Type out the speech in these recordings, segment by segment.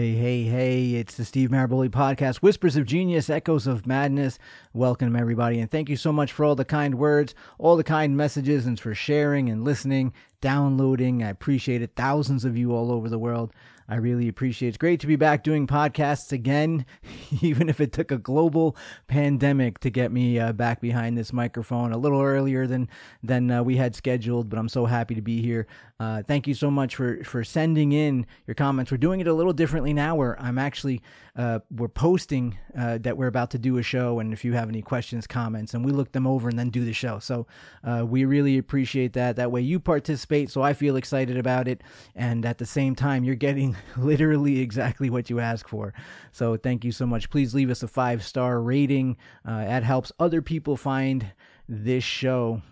Hey, hey, hey, it's the Steve Maraboli podcast, Whispers of Genius, Echoes of Madness. Welcome, everybody, and thank you so much for all the kind words, all the kind messages, and for sharing and listening, downloading. I appreciate it. Thousands of you all over the world. I really appreciate it. It's great to be back doing podcasts again, even if it took a global pandemic to get me uh, back behind this microphone a little earlier than than uh, we had scheduled. But I'm so happy to be here. Uh, thank you so much for for sending in your comments. We're doing it a little differently now. Where I'm actually uh, we're posting uh, that we're about to do a show, and if you have any questions, comments, and we look them over and then do the show. So uh, we really appreciate that. That way you participate, so I feel excited about it, and at the same time you're getting literally exactly what you ask for. So thank you so much. Please leave us a five star rating. Uh, that helps other people find this show.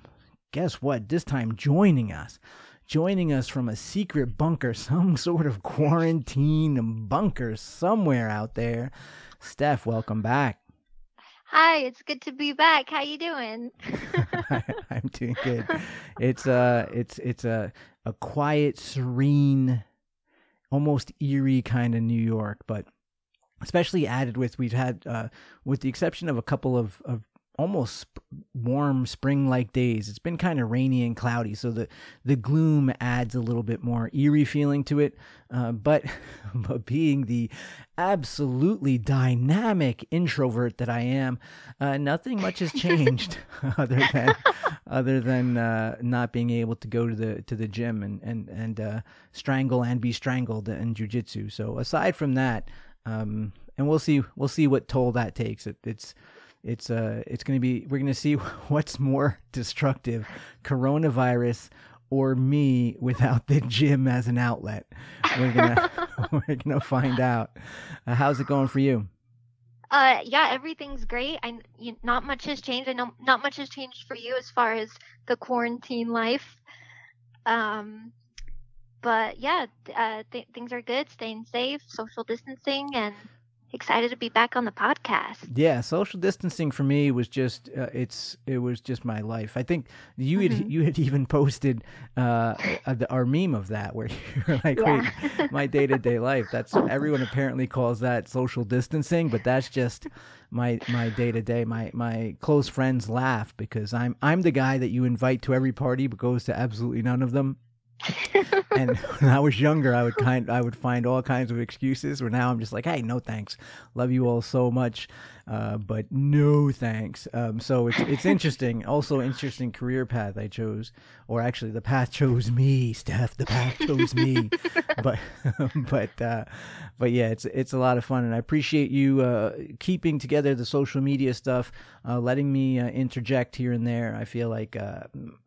Guess what? This time joining us. Joining us from a secret bunker, some sort of quarantine bunker somewhere out there. Steph, welcome back. Hi, it's good to be back. How you doing? I, am doing good. It's uh it's it's a a quiet, serene almost eerie kind of New York, but especially added with we've had uh, with the exception of a couple of, of almost warm spring like days. It's been kind of rainy and cloudy so the the gloom adds a little bit more eerie feeling to it. Uh, but but being the absolutely dynamic introvert that i am uh, nothing much has changed other than other than uh, not being able to go to the to the gym and and and uh, strangle and be strangled in jujitsu so aside from that um, and we'll see we'll see what toll that takes. It, it's it's uh it's going to be we're going to see what's more destructive coronavirus or me without the gym as an outlet. We're going to we're going to find out. Uh, how's it going for you? Uh yeah everything's great. I you, not much has changed. I know not much has changed for you as far as the quarantine life. Um but yeah uh, th- things are good. Staying safe social distancing and excited to be back on the podcast. Yeah, social distancing for me was just uh, it's it was just my life. I think you mm-hmm. had you had even posted uh, our meme of that where you're like, yeah. wait, my day to day life. That's everyone apparently calls that social distancing, but that's just my my day to day. My my close friends laugh because I'm I'm the guy that you invite to every party but goes to absolutely none of them and when I was younger, I would kind I would find all kinds of excuses. Where now I'm just like, hey, no thanks, love you all so much, uh, but no thanks. Um, so it's it's interesting. Also, interesting career path I chose, or actually, the path chose me, Steph. The path chose me, but but uh, but yeah, it's it's a lot of fun, and I appreciate you uh, keeping together the social media stuff, uh, letting me uh, interject here and there. I feel like uh,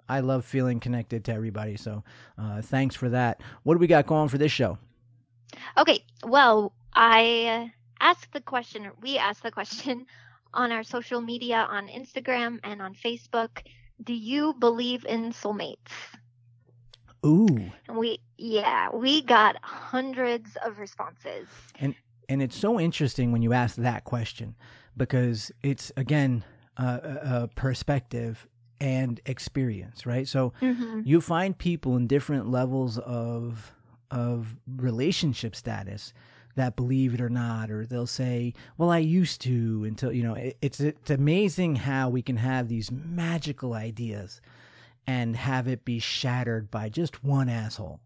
I love feeling connected to everybody. So uh, thanks for that. What do we got going for this show? Okay. Well, I asked the question, or we asked the question on our social media on Instagram and on Facebook. Do you believe in soulmates? Ooh. And we, yeah, we got hundreds of responses. And and it's so interesting when you ask that question because it's again uh, a perspective and experience, right? So mm-hmm. you find people in different levels of of relationship status that believe it or not or they'll say well i used to until you know it, it's it's amazing how we can have these magical ideas and have it be shattered by just one asshole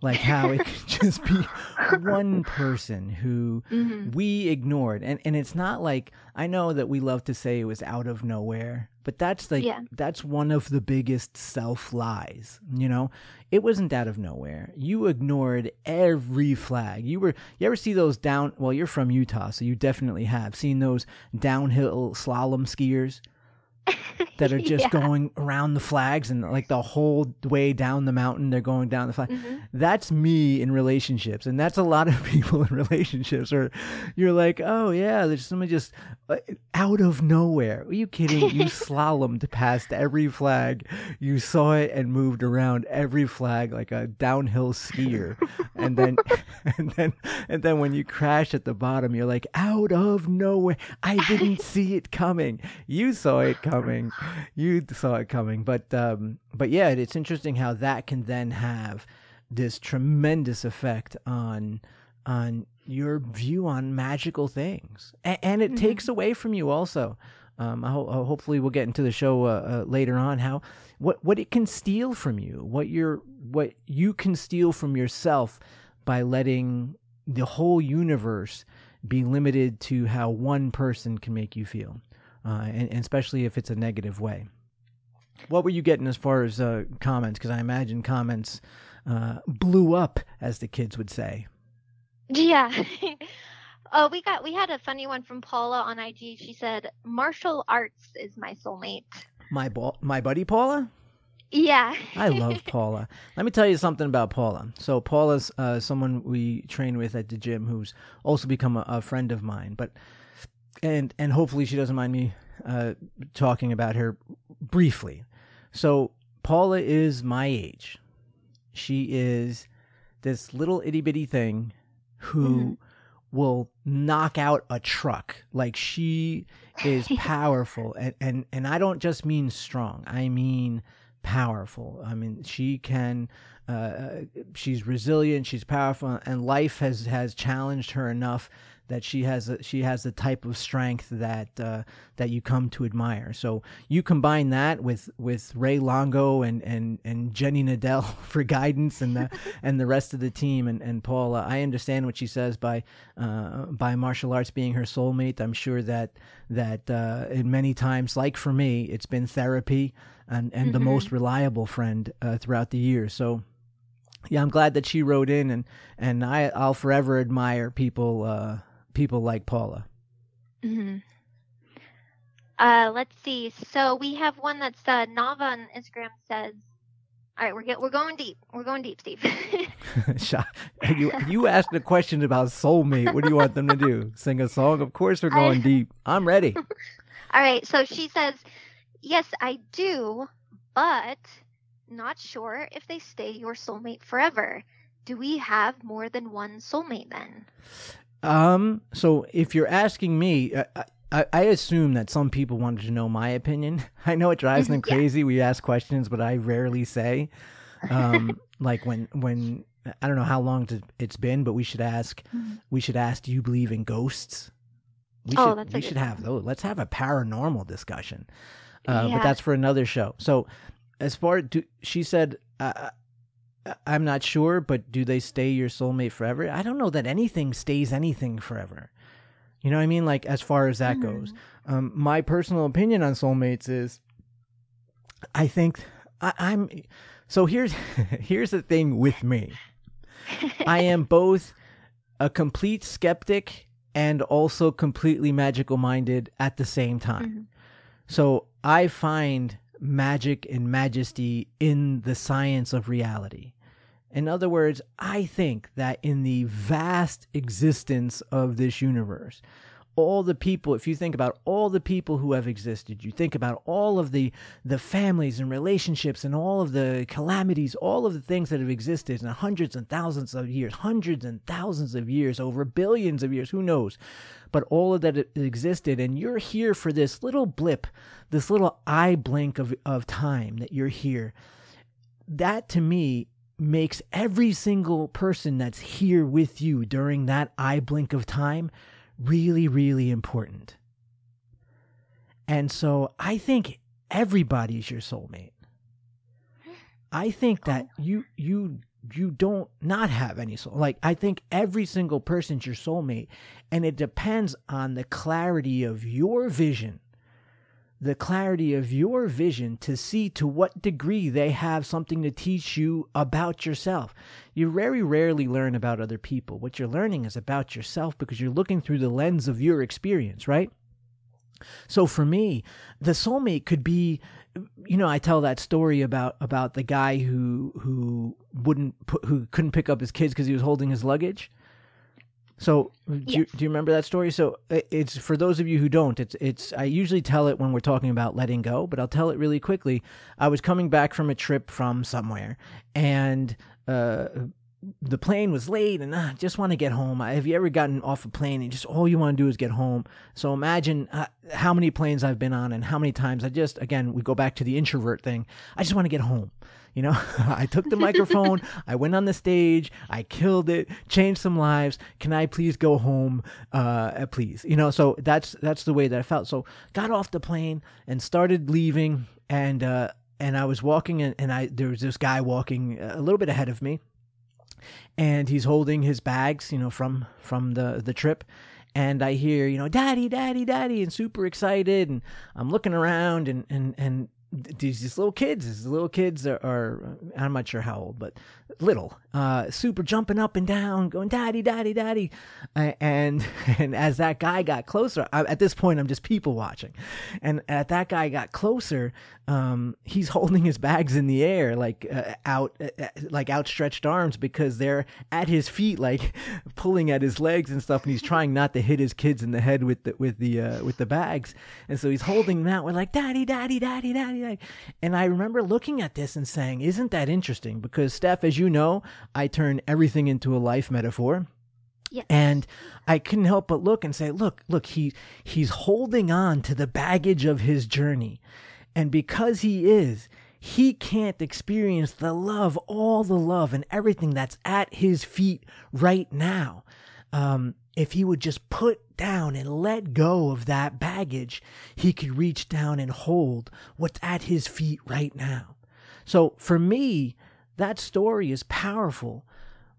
like how it could just be one person who mm-hmm. we ignored and and it's not like i know that we love to say it was out of nowhere but that's like yeah. that's one of the biggest self lies you know? It wasn't out of nowhere. You ignored every flag. You were you ever see those down well you're from utah so you definitely have. Seen those downhill slalom skiers that are just yeah. going around the flags and like the whole way down the mountain they're going down the flag. Mm-hmm. That's me in relationships, and that's a lot of people in relationships. Or you're like, oh yeah, there's somebody just uh, out of nowhere. Are you kidding? You slalomed past every flag, you saw it and moved around every flag like a downhill skier, and then and then and then when you crash at the bottom, you're like, out of nowhere, I didn't see it coming. You saw it coming you saw it coming. But um, but yeah, it's interesting how that can then have this tremendous effect on on your view on magical things, and, and it mm-hmm. takes away from you also. Um, I ho- hopefully we'll get into the show uh, uh, later on how what what it can steal from you, what you're what you can steal from yourself by letting the whole universe be limited to how one person can make you feel, uh, and, and, especially if it's a negative way. What were you getting as far as uh, comments? Because I imagine comments uh, blew up, as the kids would say. Yeah. oh, we got we had a funny one from Paula on IG. She said, "Martial arts is my soulmate." My bo- my buddy Paula. Yeah. I love Paula. Let me tell you something about Paula. So Paula's uh, someone we train with at the gym who's also become a, a, friend of mine. But and and hopefully she doesn't mind me uh, talking about her briefly. So Paula is my age. She is this little itty bitty thing who mm-hmm. will knock out a truck. Like she is powerful, and and and I don't just mean strong. I mean powerful. I mean she can. Uh, she's resilient. She's powerful, and life has has challenged her enough that she has a, she has the type of strength that uh, that you come to admire. So you combine that with with Ray Longo and and and Jenny Nadell for guidance and the and the rest of the team and and Paula. I understand what she says by uh, by martial arts being her soulmate. I'm sure that that uh, in many times, like for me, it's been therapy and and mm-hmm. the most reliable friend uh, throughout the years. So yeah, I'm glad that she wrote in, and and I I'll forever admire people uh, people like Paula? Mm-hmm. Uh, let's see. So we have one that's uh, Nava on Instagram says, "All right, we're get, we're going deep. We're going deep, Steve." you you asked a question about soulmate. What do you want them to do? Sing a song? Of course, we're going I... deep. I'm ready. All right. So she says, "Yes, I do, but not sure if they stay your soulmate forever." Do we have more than one soulmate then? Um. So if you're asking me, I, I, I, assume that some people wanted to know my opinion. I know it drives them crazy. yeah. We ask questions, but I rarely say. Um, like when when I don't know how long it's been, but we should ask. Mm-hmm. We should ask. Do you believe in ghosts? We oh, should, that's we should have those. Let's have a paranormal discussion. Uh, yeah. But that's for another show. So, as far do, she said, uh, I'm not sure, but do they stay your soulmate forever? I don't know that anything stays anything forever. You know what I mean? Like as far as that mm. goes. Um, my personal opinion on soulmates is, I think I, I'm. So here's here's the thing with me. I am both a complete skeptic and also completely magical minded at the same time. Mm-hmm. So I find magic and majesty in the science of reality. In other words, I think that in the vast existence of this universe, all the people if you think about all the people who have existed you think about all of the the families and relationships and all of the calamities all of the things that have existed in hundreds and thousands of years hundreds and thousands of years over billions of years who knows? But all of that existed and you're here for this little blip this little eye blink of of time that you're here. That to me makes every single person that's here with you during that eye blink of time really, really important. And so I think everybody's your soulmate. I think that oh. you you you don't not have any soul. Like I think every single person's your soulmate and it depends on the clarity of your vision the clarity of your vision to see to what degree they have something to teach you about yourself. You very rarely learn about other people. What you're learning is about yourself because you're looking through the lens of your experience, right? So for me, the soulmate could be you know, I tell that story about about the guy who who wouldn't put, who couldn't pick up his kids because he was holding his luggage. So do, yes. you, do you remember that story? So it's for those of you who don't. It's it's I usually tell it when we're talking about letting go, but I'll tell it really quickly. I was coming back from a trip from somewhere, and uh, the plane was late, and I uh, just want to get home. Have you ever gotten off a plane and just all you want to do is get home? So imagine uh, how many planes I've been on, and how many times I just again we go back to the introvert thing. I just want to get home. You know, I took the microphone, I went on the stage, I killed it, changed some lives. Can I please go home? Uh, please. You know, so that's that's the way that I felt. So got off the plane and started leaving, and uh, and I was walking, and, and I there was this guy walking a little bit ahead of me, and he's holding his bags, you know, from from the the trip and I hear, you know, daddy, daddy, daddy, and super excited. And I'm looking around and, and, and these, these little kids, these little kids are, are, I'm not sure how old, but little, uh, super jumping up and down, going daddy, daddy, daddy, and and as that guy got closer, I, at this point I'm just people watching, and at that guy got closer, um, he's holding his bags in the air like uh, out, uh, uh, like outstretched arms because they're at his feet, like pulling at his legs and stuff, and he's trying not to hit his kids in the head with the with the uh, with the bags, and so he's holding them out. We're like daddy, daddy, daddy, daddy, daddy, and I remember looking at this and saying, "Isn't that interesting?" Because Steph, as you know, I turn everything into a life metaphor. Yes. And I couldn't help but look and say, look, look, he he's holding on to the baggage of his journey. And because he is, he can't experience the love, all the love and everything that's at his feet right now. Um, if he would just put down and let go of that baggage, he could reach down and hold what's at his feet right now. So for me, that story is powerful.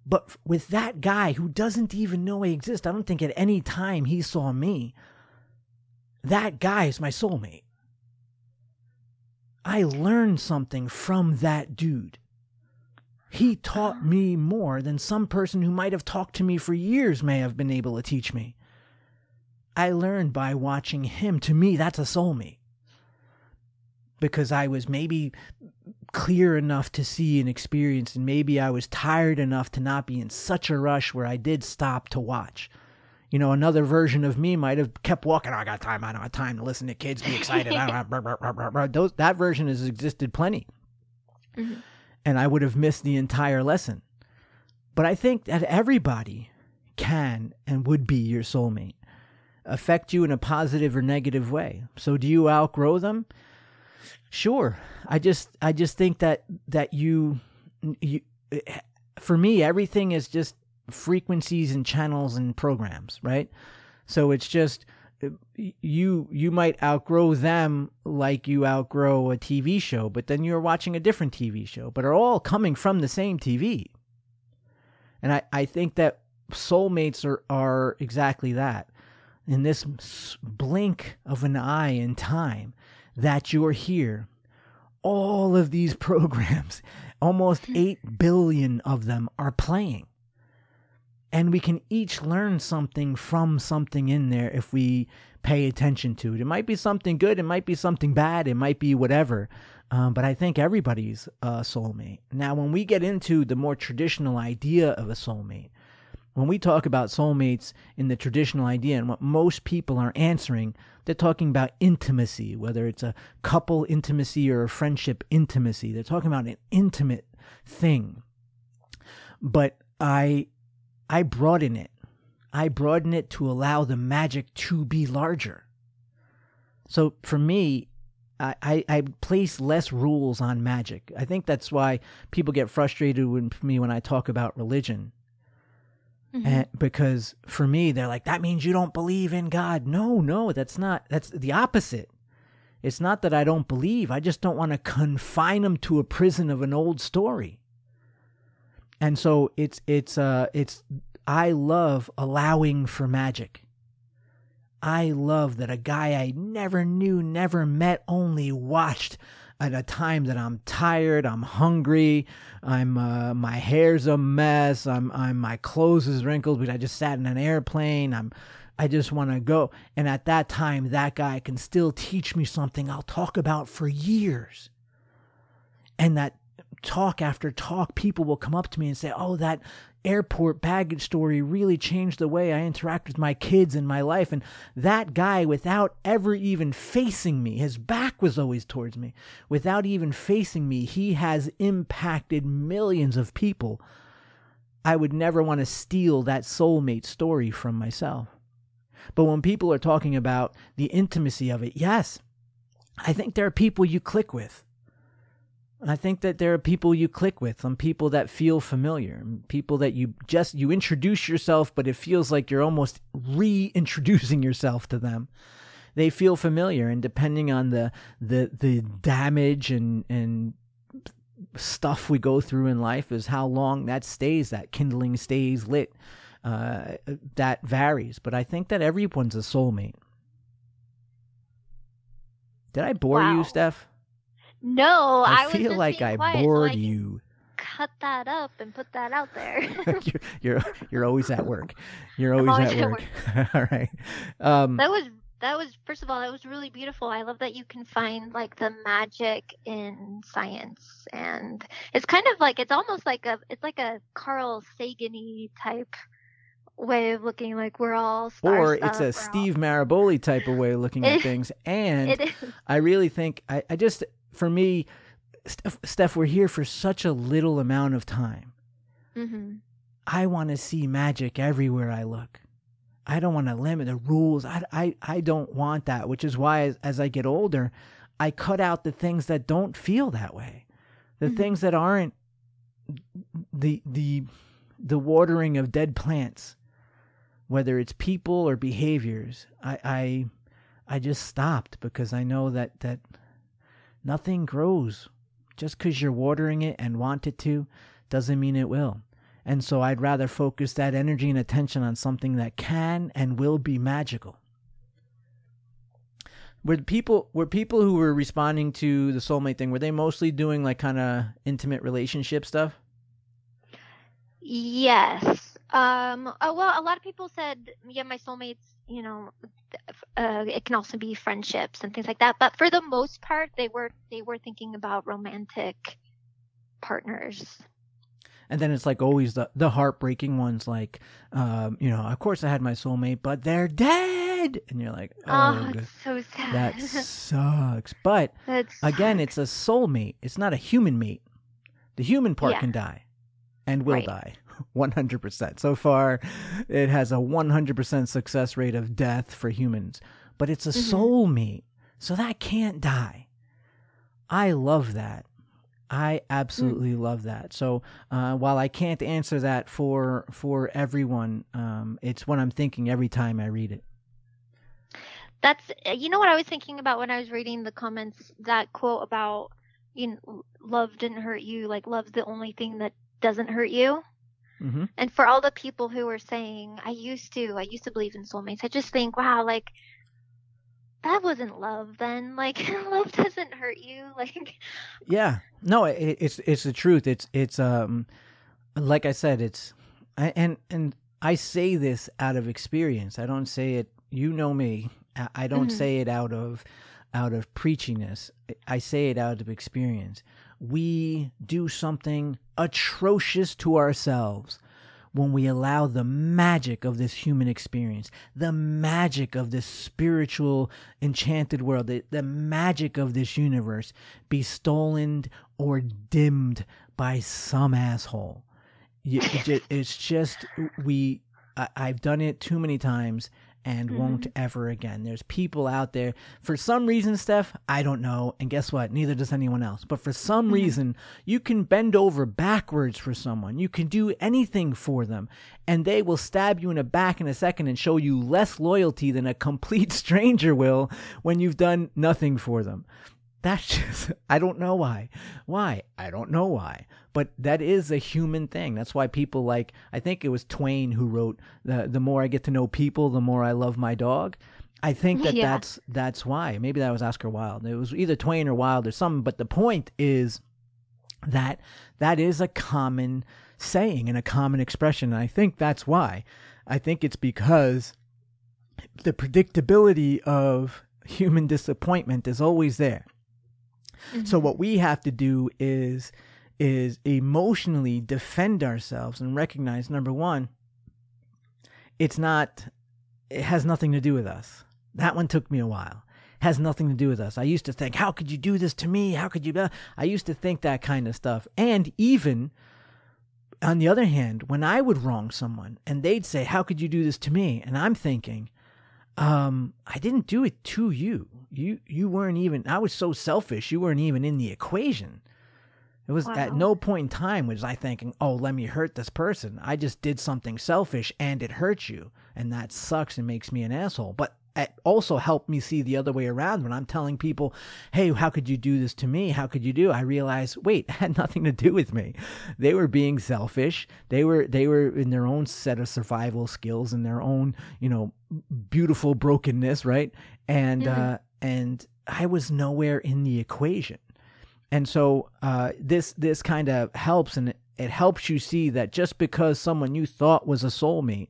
But with that guy who doesn't even know I exist, I don't think at any time he saw me. That guy is my soulmate. I learned something from that dude. He taught me more than some person who might have talked to me for years may have been able to teach me. I learned by watching him. To me, that's a soulmate. Because I was maybe clear enough to see and experience, and maybe I was tired enough to not be in such a rush where I did stop to watch. You know, another version of me might have kept walking. Oh, I got time. I don't have time to listen to kids be excited. Those, that version has existed plenty. Mm-hmm. And I would have missed the entire lesson. But I think that everybody can and would be your soulmate, affect you in a positive or negative way. So do you outgrow them? Sure. I just I just think that that you you for me everything is just frequencies and channels and programs, right? So it's just you you might outgrow them like you outgrow a TV show, but then you're watching a different TV show, but are all coming from the same TV. And I, I think that soulmates are, are exactly that. In this blink of an eye in time, that you're here. All of these programs, almost 8 billion of them, are playing. And we can each learn something from something in there if we pay attention to it. It might be something good, it might be something bad, it might be whatever. Um, but I think everybody's a soulmate. Now, when we get into the more traditional idea of a soulmate, when we talk about soulmates in the traditional idea and what most people are answering, they're talking about intimacy, whether it's a couple intimacy or a friendship intimacy. They're talking about an intimate thing. But I I broaden it. I broaden it to allow the magic to be larger. So for me, I, I, I, place less rules on magic. I think that's why people get frustrated with me when I talk about religion. Mm-hmm. And because for me, they're like, that means you don't believe in God. No, no, that's not. That's the opposite. It's not that I don't believe. I just don't want to confine them to a prison of an old story. And so it's it's uh it's I love allowing for magic. I love that a guy I never knew, never met, only watched at a time that I'm tired, I'm hungry, I'm uh, my hair's a mess, I'm I'm my clothes is wrinkled because I just sat in an airplane. I'm I just want to go. And at that time, that guy can still teach me something I'll talk about for years. And that talk after talk, people will come up to me and say, "Oh, that airport baggage story really changed the way I interact with my kids and my life. And that guy, without ever even facing me, his back was always towards me, without even facing me, he has impacted millions of people. I would never want to steal that soulmate story from myself. But when people are talking about the intimacy of it, yes, I think there are people you click with. I think that there are people you click with, some people that feel familiar, people that you just you introduce yourself, but it feels like you're almost reintroducing yourself to them. They feel familiar, and depending on the the the damage and and stuff we go through in life, is how long that stays, that kindling stays lit. Uh, that varies, but I think that everyone's a soulmate. Did I bore Wow. you, Steph? No, I, I, feel like I quiet so bored I you. Cut that up and put that out there. you're, you're you're always at work. You're always, always at at work. All right. Um, that was that was first of all that was really beautiful. I love that you can find like the magic in science, and it's kind of like it's almost like a it's like a Carl Sagan type way of looking. Like we're all or it's a we're all- Steve Maraboli type of way of looking at It- things. And It is. I really think I, I just for me, Steph, Steph, we're here for such a little amount of time. hmm I want to see magic everywhere I look. I don't want to limit the rules. I, I, I don't want that, which is why as, as I get older, I cut out the things that don't feel that way. The Mhm. things that aren't the the the watering of dead plants, whether it's people or behaviors. I I I just stopped because I know that that nothing grows just because you're watering it and want it to doesn't mean it will. And so I'd rather focus that energy and attention on something that can and will be magical. Were people were people who were responding to the soulmate thing, were they mostly doing like kind of intimate relationship stuff? Yes. Um. Oh, well, a lot of people said, yeah, my soulmates. You know, uh, it can also be friendships and things like that. But for the most part, they were they were thinking about romantic partners. And then it's like always the the heartbreaking ones, like, um, you know, of course I had my soulmate, but they're dead, and you're like, oh, Oh, so sad. that sucks. But That's again, it's a soulmate. It's not a human mate. The human part Yeah. can die and will Right. die 100%. So far, it has a 100% success rate of death for humans, but it's a Mhm. soulmate. So that can't die. I love that. I absolutely love that. So uh, while I can't answer that for for everyone, um, it's what I'm thinking every time I read it. that's you know what I was thinking about when I was reading the comments. That quote about you know, love didn't hurt you. Like love's the only thing that doesn't hurt you. Hmm And for all the people who are saying, I used to, I used to believe in soulmates, I just think, wow, like, that wasn't love then. Like, love doesn't hurt you. Like, Yeah, no, it, it's it's the truth. It's it's um, like I said, it's I, and and I say this out of experience. I don't say it. You know me. I, I don't Mhm. say it out of out of preachiness. I say it out of experience. We do something atrocious to ourselves when we allow the magic of this human experience, the magic of this spiritual enchanted world, the, the magic of this universe be stolen or dimmed by some asshole. You, it ju- it's just, we, I, I've done it too many times and won't ever again. There's people out there, for some reason, Steph, I don't know. And guess what? Neither does anyone else. But for some Mhm. reason, you can bend over backwards for someone. You can do anything for them. And they will stab you in the back in a second and show you less loyalty than a complete stranger will when you've done nothing for them. That's just, I don't know why. Why? I don't know why. But that is a human thing. That's why people like, I think it was Twain who wrote, the, the more I get to know people, the more I love my dog. I think that Yeah. that's that's why. Maybe that was Oscar Wilde. It was either Twain or Wilde or something. But the point is that that is a common saying and a common expression. And I think that's why. I think it's because the predictability of human disappointment is always there. So Mm-hmm. what we have to do is is emotionally defend ourselves and recognize number 1 it's not it has nothing to do with us. That one took me a while. Has nothing to do with us. I used to think, how could you do this to me? How could you? blah?" I used to think that kind of stuff. And even on the other hand, when I would wrong someone and they'd say, how could you do this to me? And I'm thinking, um, I didn't do it to you. You you weren't even. I was so selfish. You weren't even in the equation. It was wow. at no point in time was I thinking, "Oh, let me hurt this person." I just did something selfish and it hurt you, and that sucks and makes me an asshole. But it also helped me see the other way around when I'm telling people, "Hey, how could you do this to me? How could you do?" I realized, wait, it had nothing to do with me. They were being selfish. They were they were in their own set of survival skills and their own, you know, beautiful brokenness, right? And mm-hmm. uh and I was nowhere in the equation. And so uh, this this kind of helps, and it, it, helps you see that just because someone you thought was a soulmate,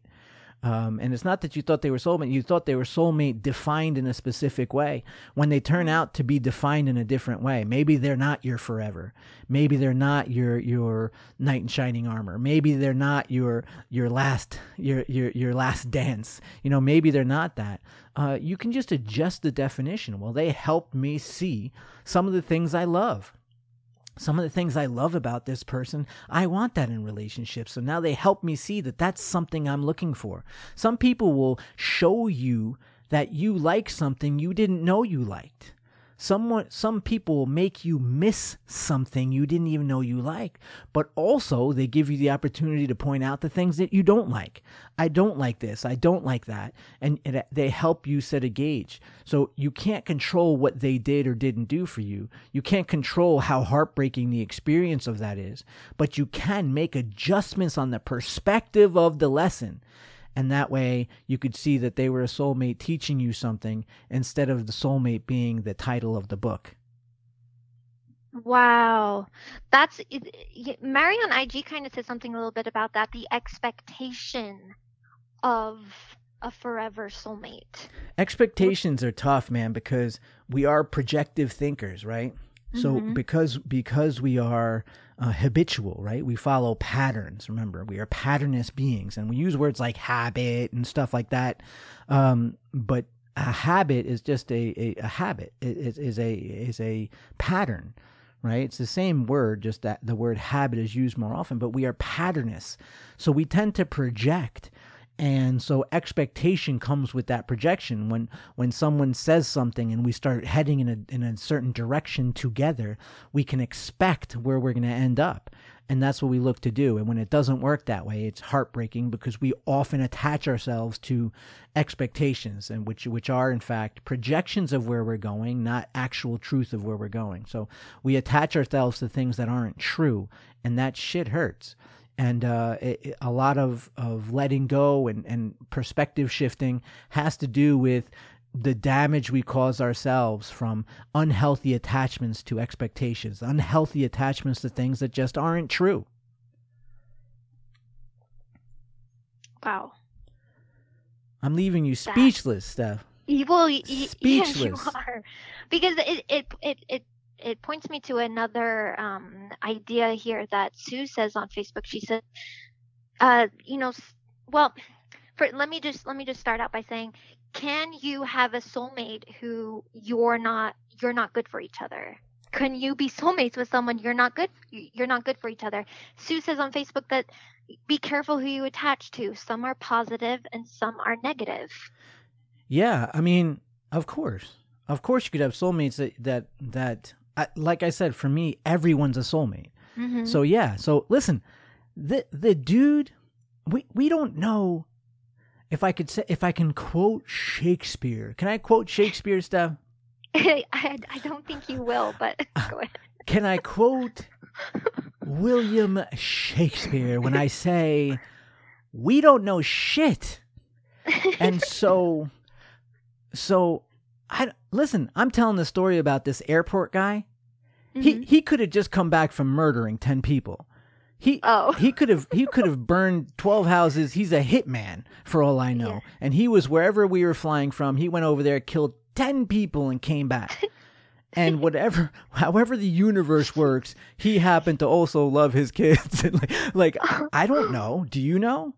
um, and it's not that you thought they were soulmate, you thought they were soulmate defined in a specific way. When they turn out to be defined in a different way, maybe they're not your forever. Maybe they're not your your knight in shining armor. Maybe they're not your your last your your your last dance. You know, maybe they're not that. Uh, you can just adjust the definition. Well, they helped me see some of the things I love. Some of the things I love about this person, I want that in relationships. So now they help me see that that's something I'm looking for. Some people will show you that you like something you didn't know you liked. Someone, some people make you miss something you didn't even know you like, but also they give you the opportunity to point out the things that you don't like. I don't like this. I don't like that. And, and they help you set a gauge. So you can't control what they did or didn't do for you. You can't control how heartbreaking the experience of that is, but you can make adjustments on the perspective of the lesson and that way you could see that they were a soulmate teaching you something instead of the soulmate being the title of the book. Wow. That's Mary on IG kind of said something a little bit about that the expectation of a forever soulmate. Expectations are tough, man, because we are projective thinkers, right? So mm-hmm. because because we are uh, habitual, right? We follow patterns. Remember, we are patternist beings, and we use words like habit and stuff like that. Um, but a habit is just a, a, a habit. It is, is a is a pattern, right? It's the same word, just that the word habit is used more often. But we are patternists, so we tend to project and so expectation comes with that projection. When when someone says something and we start heading in a in a certain direction together we can expect where we're going to end up. And that's what we look to do. And when it doesn't work that way it's heartbreaking because we often attach ourselves to expectations and which which are in fact projections of where we're going not actual truth of where we're going. So we attach ourselves to things that aren't true and that shit hurts and uh, it, a lot of, of letting go and, and perspective shifting has to do with the damage we cause ourselves from unhealthy attachments to expectations, unhealthy attachments to things that just aren't true. Wow. I'm leaving you speechless, Steph. Well, speechless. Yes, you are. Because it, it, it, it it points me to another um, idea here that Sue says on Facebook. She said, uh, you know, well, for, let me just let me just start out by saying, can you have a soulmate who you're not you're not good for each other? Can you be soulmates with someone you're not good you're not good for each other? Sue says on Facebook that be careful who you attach to. Some are positive and some are negative. Yeah, I mean, of course. Of course you could have soulmates that that that I, like I said, for me, everyone's a soulmate. Mm-hmm. So yeah. So listen, the the dude, we we don't know if I could say if I can quote Shakespeare. Can I quote Shakespeare stuff? I I don't think you will, but go ahead. Can I quote William Shakespeare when I say we don't know shit? And so so I listen, I'm telling the story about this airport guy Mm-hmm. He he could have just come back from murdering ten people. He oh. he could have he could have burned twelve houses. He's a hitman for all I know. Yeah. And he was wherever we were flying from. He went over there, killed ten people, and came back. and whatever however the universe works, he happened to also love his kids. like, like I don't know. Do you know?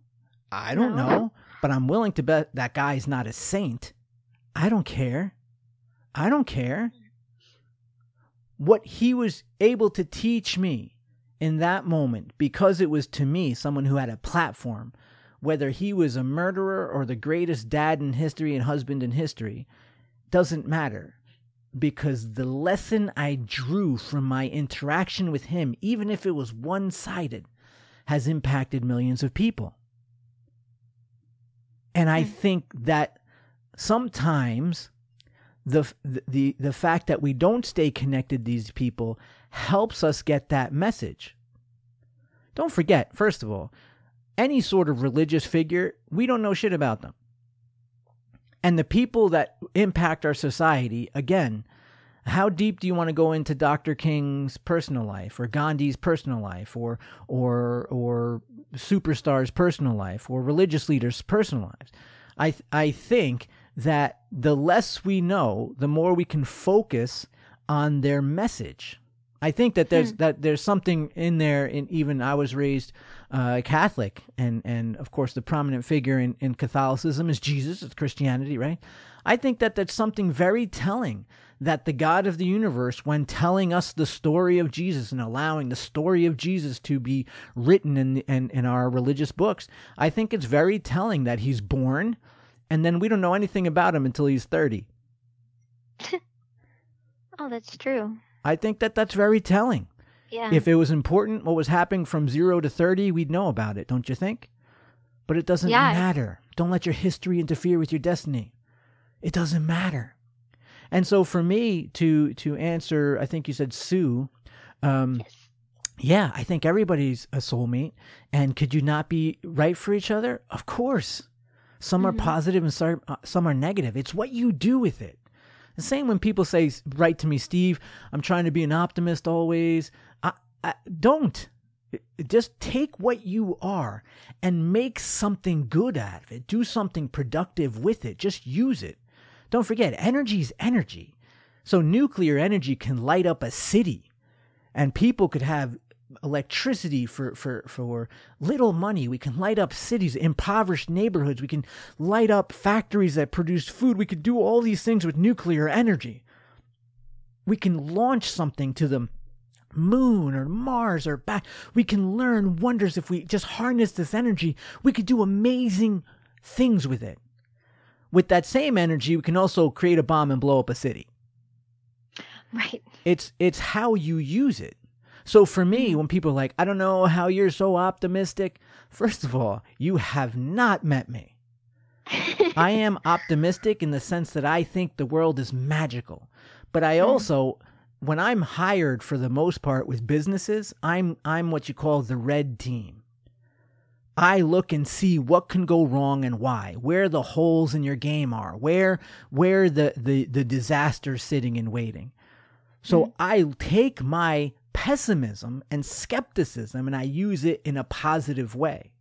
I don't no. know. But I'm willing to bet that guy's not a saint. I don't care. I don't care what he was able to teach me in that moment, because it was to me someone who had a platform, whether he was a murderer or the greatest dad in history and husband in history, doesn't matter. because the lesson I drew from my interaction with him, even if it was one sided, has impacted millions of people. And I hmm. think that sometimes the, the, the fact that we don't stay connected these people helps us get that message. Don't forget, first of all, any sort of religious figure, we don't know shit about them. And the people that impact our society, again, how deep do you want to go into Dr. King's personal life or Gandhi's personal life or or or superstars' personal life or religious leaders' personal lives? I I think that the less we know, the more we can focus on their message. I think that there's hmm. that there's something in there. In even I was raised uh, Catholic, and and of course the prominent figure in, in Catholicism is Jesus. It's Christianity, right? I think that that's something very telling that the God of the universe, when telling us the story of Jesus and allowing the story of Jesus to be written in, in, in our religious books, I think it's very telling that he's born and then we don't know anything about him until he's 30. oh, that's true. I think that that's very telling. Yeah. If it was important what was happening from 0 to 30, we'd know about it, don't you think? But it doesn't yeah. matter. Don't let your history interfere with your destiny. It doesn't matter. And so for me to to answer, I think you said Sue. Um, yes. Yeah, I think everybody's a soulmate. And could you not be right for each other? Of course. Some mm-hmm. are positive and some, uh, some are negative. It's what you do with it. The same when people say, "Write to me, Steve. I'm trying to be an optimist always." I, I, don't. Just take what you are and make something good out of it. Do something productive with it. Just use it. Don't forget, energy is energy. So nuclear energy can light up a city and people could have electricity for, for, for little money. We can light up cities, impoverished neighborhoods. We can light up factories that produce food. We could do all these things with nuclear energy. We can launch something to the moon or Mars or back. We can learn wonders if we just harness this energy. We could do amazing things with it with that same energy, we can also create a bomb and blow up a city. Right. It's it's how you use it. So for me, mm-hmm. when people are like, I don't know how you're so optimistic, first of all, you have not met me. I am optimistic in the sense that I think the world is magical. But I hmm. also when I'm hired for the most part with businesses, I'm I'm what you call the red team. I look and see what can go wrong and why, where the holes in your game are, where where the the the disaster's sitting and waiting. So mm-hmm. I take my pessimism and skepticism and I use it in a positive way.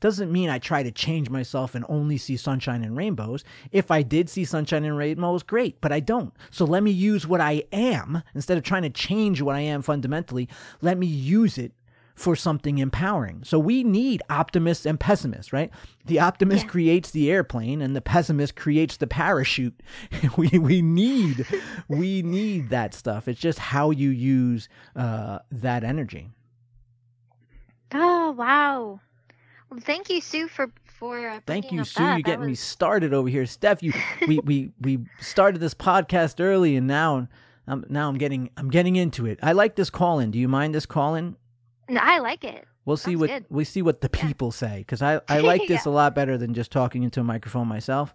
Doesn't mean I try to change myself and only see sunshine and rainbows. If I did see sunshine and rainbows, great, but I don't. So let me use what I am instead of trying to change what I am fundamentally. Let me use it for something empowering. So we need optimists and pessimists, right? The optimist yeah. creates the airplane and the pessimist creates the parachute. we we need we need that stuff. It's just how you use uh, that energy. Oh wow! Well, thank you, Sue, for for uh, thank you, Sue. You getting was... me started over here, Steph. You we we we started this podcast early, and now. I'm, now I'm getting I'm getting into it. I like this call in. Do you mind this call in? I like it. We'll see what good. we see what the people yeah. say because I, I like this yeah. a lot better than just talking into a microphone myself.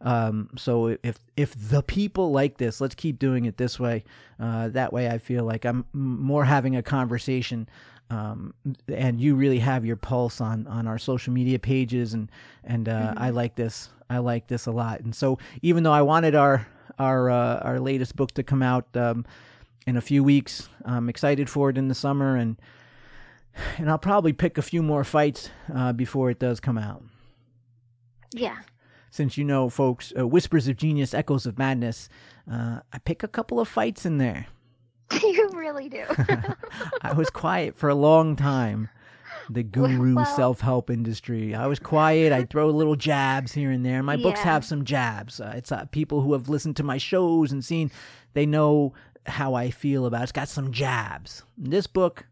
Um, so if if the people like this, let's keep doing it this way. Uh, that way, I feel like I'm more having a conversation, um, and you really have your pulse on on our social media pages, and and uh, mm-hmm. I like this. I like this a lot. And so even though I wanted our our uh, our latest book to come out um, in a few weeks, I'm excited for it in the summer and and I'll probably pick a few more fights uh, before it does come out. Yeah. Since you know, folks, uh, Whispers of Genius, Echoes of Madness, uh, I pick a couple of fights in there. you really do. I was quiet for a long time. The guru well, self help industry. I was quiet. I throw little jabs here and there. My yeah. books have some jabs. Uh, it's uh, people who have listened to my shows and seen, they know how I feel about it. It's got some jabs. This book,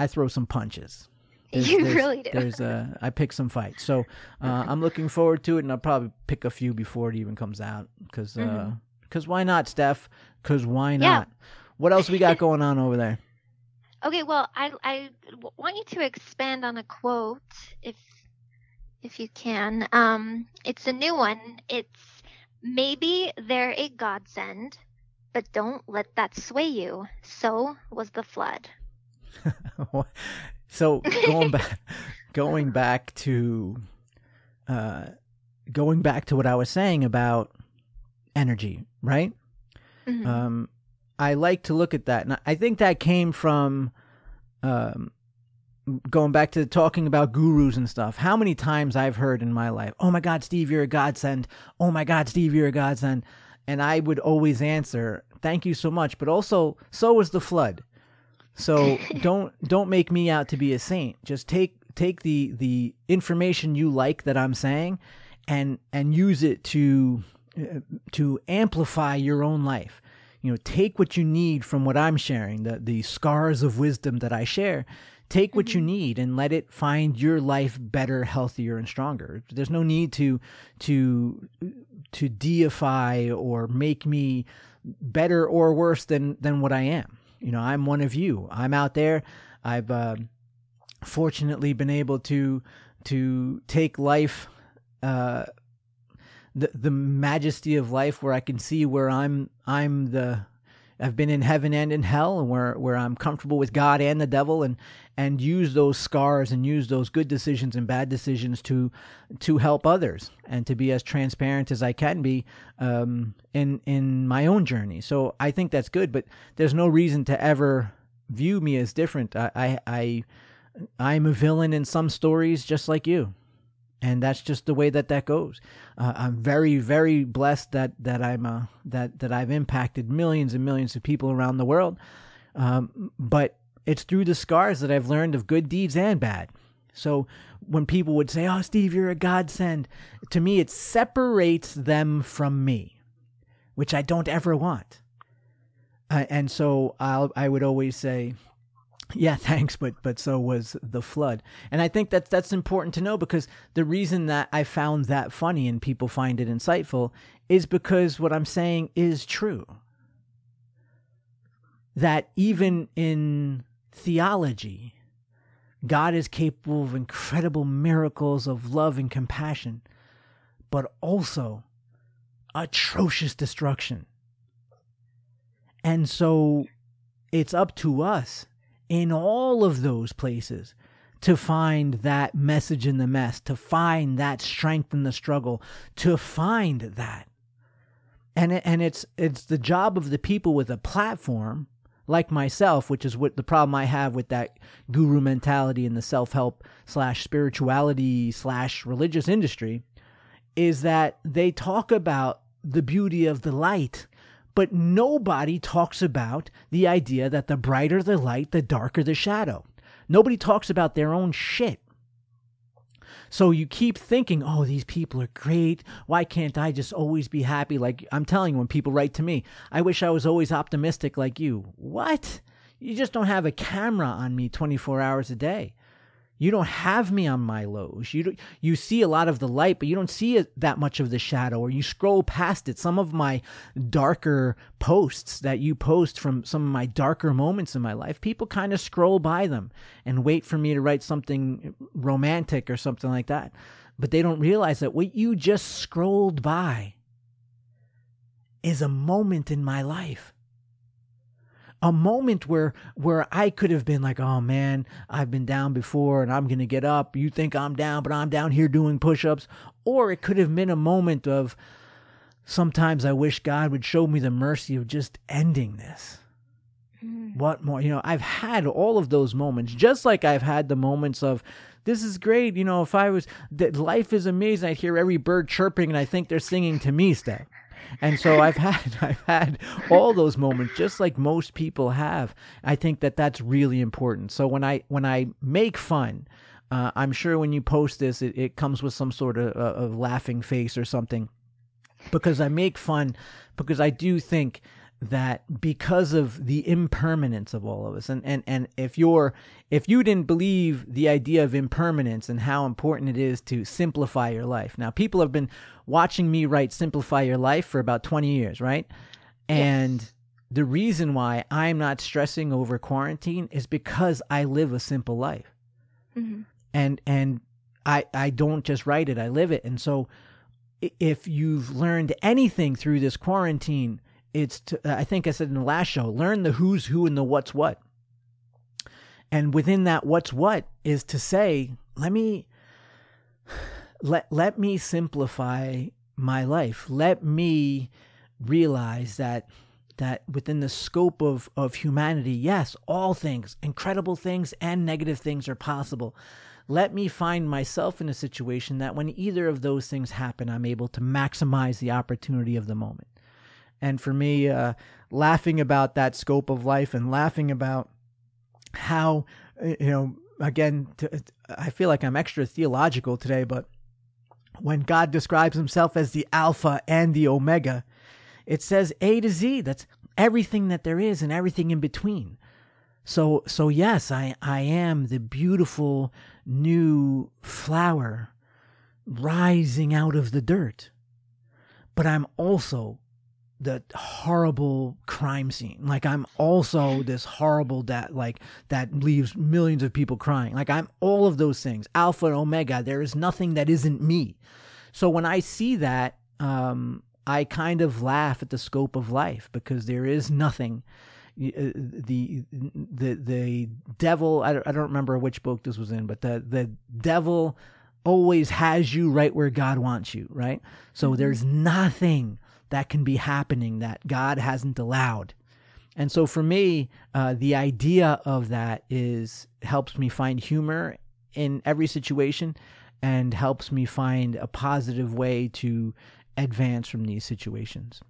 I throw some punches. There's, you there's, really do. There's uh, I pick some fights, so uh, I'm looking forward to it, and I'll probably pick a few before it even comes out because uh, mm-hmm. Because why not, Steph? Because why not? Yeah. What else we got going on over there? Okay, well, I I want you to expand on a quote if if you can. Um, it's a new one. It's maybe they're a godsend, but don't let that sway you. So was the flood. so going back, going back to, uh, going back to what I was saying about energy, right? Mm-hmm. Um, I like to look at that, and I think that came from um, going back to talking about gurus and stuff. How many times I've heard in my life, "Oh my God, Steve, you're a godsend." Oh my God, Steve, you're a godsend, and I would always answer, "Thank you so much," but also, so was the flood. So don't don't make me out to be a saint. Just take take the the information you like that I'm saying, and and use it to uh, to amplify your own life you know take what you need from what i'm sharing the the scars of wisdom that i share take what mm-hmm. you need and let it find your life better healthier and stronger there's no need to to to deify or make me better or worse than than what i am you know i'm one of you. I'm out there. I've uh, fortunately been able to to take life uh, the the majesty of life where I can see where I'm I'm the I've been in heaven and in hell and where where I'm comfortable with God and the devil and and use those scars and use those good decisions and bad decisions to to help others and to be as transparent as I can be um, in in my own journey. So I think that's good, but there's no reason to ever view me as different. I I, I I'm a villain in some stories just like you and that's just the way that that goes. Uh, I'm very, very blessed that that I'm uh, that that I've impacted millions and millions of people around the world. Um, but it's through the scars that I've learned of good deeds and bad. So when people would say, "Oh, Steve, you're a godsend," to me, it separates them from me, which I don't ever want. Uh, and so I'll, I would always say, yeah, thanks, but but so was the flood, and I think that that's important to know because the reason that I found that funny and people find it insightful is because what I'm saying is true. That even in theology, God is capable of incredible miracles of love and compassion, but also atrocious destruction. And so it's up to us in all of those places to find that message in the mess, to find that strength in the struggle, to find that. And it, and it's it's the job of the people with a platform like myself, which is what the problem I have with that guru mentality in the self help slash spirituality slash religious industry, is that they talk about the beauty of the light but nobody talks about the idea that the brighter the light, the darker the shadow. Nobody talks about their own shit. So you keep thinking, oh, these people are great. Why can't I just always be happy? Like I'm telling you, when people write to me, I wish I was always optimistic like you. What? You just don't have a camera on me 24 hours a day. You don't have me on my lows. You you see a lot of the light, but you don't see it, that much of the shadow, or you scroll past it. Some of my darker posts that you post from some of my darker moments in my life, people kind of scroll by them and wait for me to write something romantic or something like that. But they don't realize that what you just scrolled by is a moment in my life a moment where where I could have been like, "Oh man, I've been down before and I'm going to get up. You think I'm down, but I'm down here doing push-ups." Or it could have been a moment of sometimes I wish God would show me the mercy of just ending this. Mm. What more? You know, I've had all of those moments, just like I've had the moments of this is great. You know, if I was that life is amazing, I'd hear every bird chirping and I think they're singing to me, Steph. And so I've had I've had all those moments just like most people have. I think that that's really important. So when I when I make fun, uh, I'm sure when you post this, it, it comes with some sort of, of laughing face or something, because I make fun, because I do think that because of the impermanence of all of us and, and and if you're if you didn't believe the idea of impermanence and how important it is to simplify your life now people have been watching me write simplify your life for about 20 years right and yes. the reason why i'm not stressing over quarantine is because i live a simple life mm-hmm. and and i i don't just write it i live it and so if you've learned anything through this quarantine it's to, uh, I think I said in the last show, learn the who's who and the what's what. And within that what's what is to say, let me let let me simplify my life. Let me realize that that within the scope of, of humanity, yes, all things, incredible things and negative things are possible. Let me find myself in a situation that when either of those things happen, I'm able to maximize the opportunity of the moment. And for me, uh, laughing about that scope of life and laughing about how, uh, you know, again, to, I feel like I'm extra theological today, but when God describes himself as the Alpha and the Omega, it says A to Z. That's everything that there is and everything in between. So, so yes, I, I am the beautiful new flower rising out of the dirt, but I'm also the horrible crime scene. Like I'm also this horrible that like that leaves millions of people crying. Like I'm all of those things. Alpha and Omega. There is nothing that isn't me. So when I see that, um, I kind of laugh at the scope of life because there is nothing. Uh, the the the devil. I don't, I don't remember which book this was in, but the the devil always has you right where God wants you. Right. So mm-hmm. there's nothing that can be happening that God hasn't allowed. And so for me, uh, the idea of that is helps me find humor in every situation and helps me find a positive way to advance from these situations.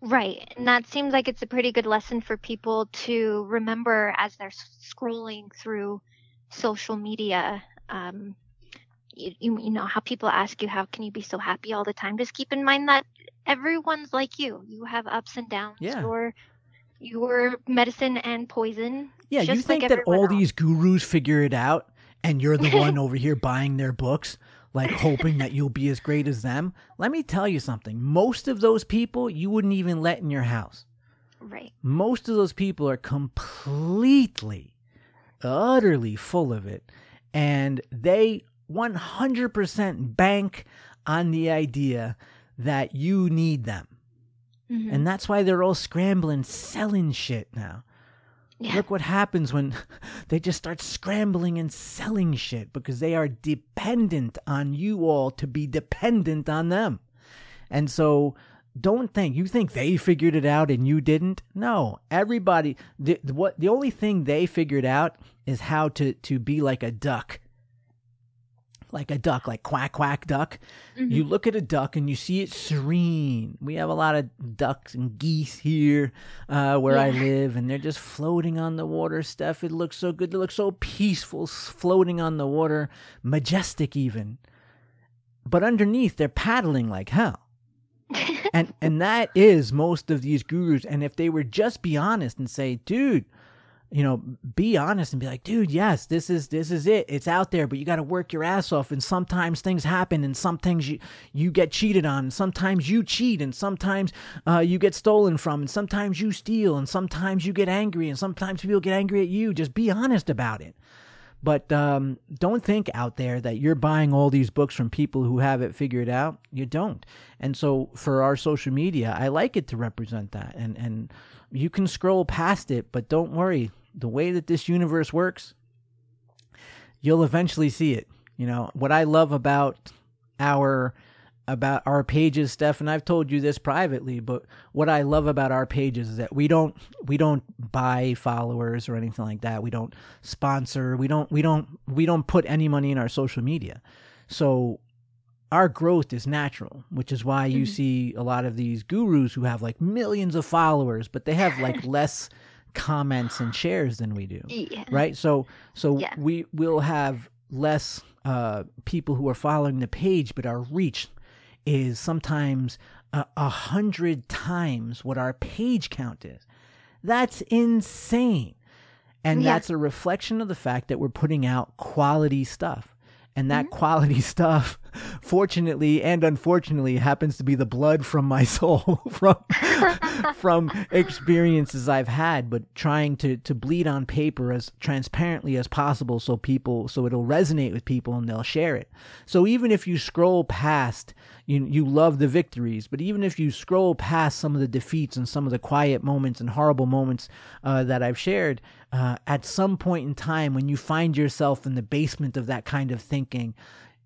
Right. And that seems like it's a pretty good lesson for people to remember as they're scrolling through social media. Um, you, you know how people ask you how can you be so happy all the time? Just keep in mind that everyone's like you. You have ups and downs. Yeah. your your medicine and poison yeah you think like that all else. these gurus figure it out and you're the one over here buying their books like hoping that you'll be as great as them? Let me tell you something. Most of those people you wouldn't even let in your house. Right. Most of those people are completely utterly full of it and they 100% bank on the idea that you need them. Mm-hmm. And that's why they're all scrambling, selling shit now. Yeah. Look what happens when they just start scrambling and selling shit because they are dependent on you all to be dependent on them. And so don't think you think they figured it out and you didn't. No, everybody the, what the only thing they figured out is how to to be like a duck like a duck, like quack quack duck. Mm-hmm. You look at a duck and you see it serene. We have a lot of ducks and geese here uh, where yeah. I live, and they're just floating on the water. Steph, it looks so good. They look so peaceful, floating on the water, majestic even. But underneath, they're paddling like hell. and and that is most of these gurus. And if they were just be honest and say, dude, you know be honest and be like dude yes this is this is it it's out there but you got to work your ass off and sometimes things happen and sometimes you you get cheated on and sometimes you cheat and sometimes uh, you get stolen from and sometimes you steal and sometimes you get angry and sometimes people get angry at you just be honest about it but um, don't think out there that you're buying all these books from people who have it figured out. You don't. And so for our social media, I like it to represent that. And and you can scroll past it, but don't worry. The way that this universe works, you'll eventually see it. You know, what I love about our about our pages Steph and I've told you this privately but what I love about our pages is that we don't we don't buy followers or anything like that. We don't sponsor. We don't we don't we don't put any money in our social media. So our growth is natural which is why you mm-hmm. see a lot of these gurus who have like millions of followers but they have like less comments and shares than we do yeah. right so so yeah. we will have less uh, people who are following the page but our reach is sometimes a, a hundred times what our page count is. That's insane. And yeah. that's a reflection of the fact that we're putting out quality stuff and that mm-hmm. quality stuff fortunately and unfortunately happens to be the blood from my soul from from experiences I've had but trying to to bleed on paper as transparently as possible so people so it'll resonate with people and they'll share it so even if you scroll past you you love the victories but even if you scroll past some of the defeats and some of the quiet moments and horrible moments uh, that I've shared uh, at some point in time when you find yourself in the basement of that kind of thinking,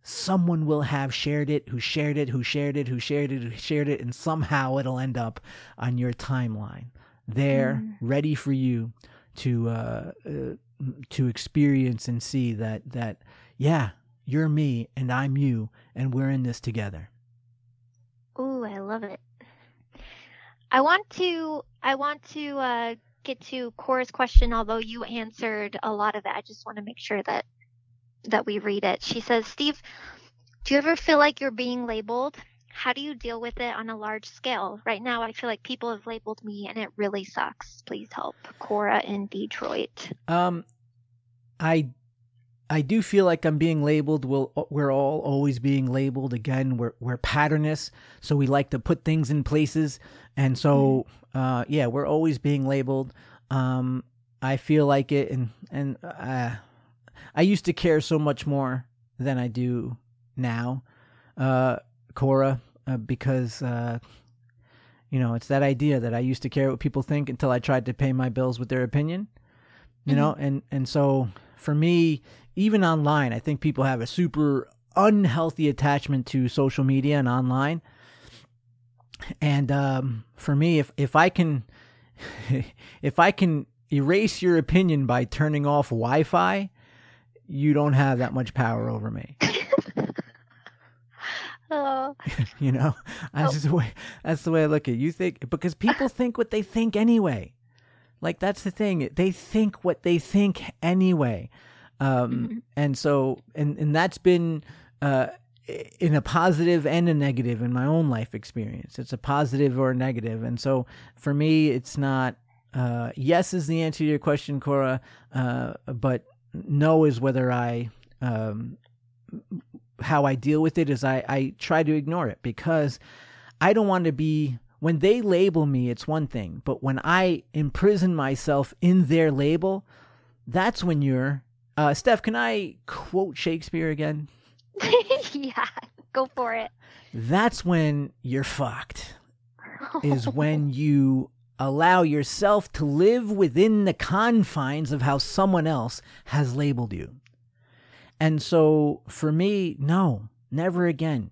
someone will have shared it, who shared it, who shared it, who shared it, who shared it, and somehow it'll end up on your timeline there, mm. ready for you to uh, uh, to experience and see that that yeah, you're me and I'm you, and we're in this together. Ooh, I love it. I want to I want to uh, get to Cora's question, although you answered a lot of it. I just want to make sure that that we read it. She says, Steve, do you ever feel like you're being labeled? How do you deal with it on a large scale? Right now, I feel like people have labeled me and it really sucks. Please help. Cora in Detroit. Um, I I do feel like I'm being labeled. We'll, we're all always being labeled. Again, we're, we're patternists, so we like to put things in places. And so, mm-hmm. Uh, yeah, we're always being labeled. Um, I feel like it, and and uh, I used to care so much more than I do now, uh, Cora, uh, because uh, you know it's that idea that I used to care what people think until I tried to pay my bills with their opinion. You mm-hmm. know, and and so for me, even online, I think people have a super unhealthy attachment to social media and online. And um, for me, if if I can, if I can erase your opinion by turning off Wi-Fi, you don't have that much power over me. oh. you know, that's oh. the way. That's the way I look at it. You think because people think what they think anyway. Like that's the thing. They think what they think anyway. Um, mm-hmm. And so, and, and that's been uh, in a positive and a negative in my own life experience. It's a positive or a negative. And so for me, it's not uh, yes is the answer to your question, Cora, uh, but no is whether I. Um, how I deal with it is I, I try to ignore it because I don't want to be when they label me, it's one thing, but when I imprison myself in their label, that's when you're uh, Steph, can I quote Shakespeare again? yeah, go for it. That's when you're fucked. Is when you allow yourself to live within the confines of how someone else has labeled you. And so for me, no, never again.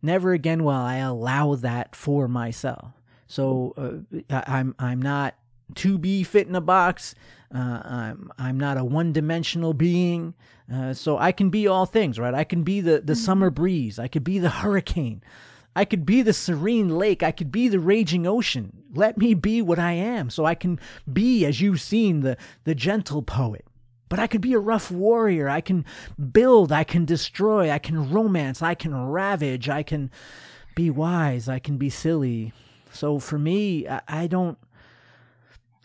Never again will I allow that for myself. So uh, I'm I'm not to be fit in a box. Uh, I'm I'm not a one dimensional being, uh, so I can be all things, right? I can be the the mm-hmm. summer breeze. I could be the hurricane. I could be the serene lake. I could be the raging ocean. Let me be what I am, so I can be, as you've seen, the the gentle poet. But I could be a rough warrior. I can build. I can destroy. I can romance. I can ravage. I can be wise. I can be silly. So for me, I, I don't.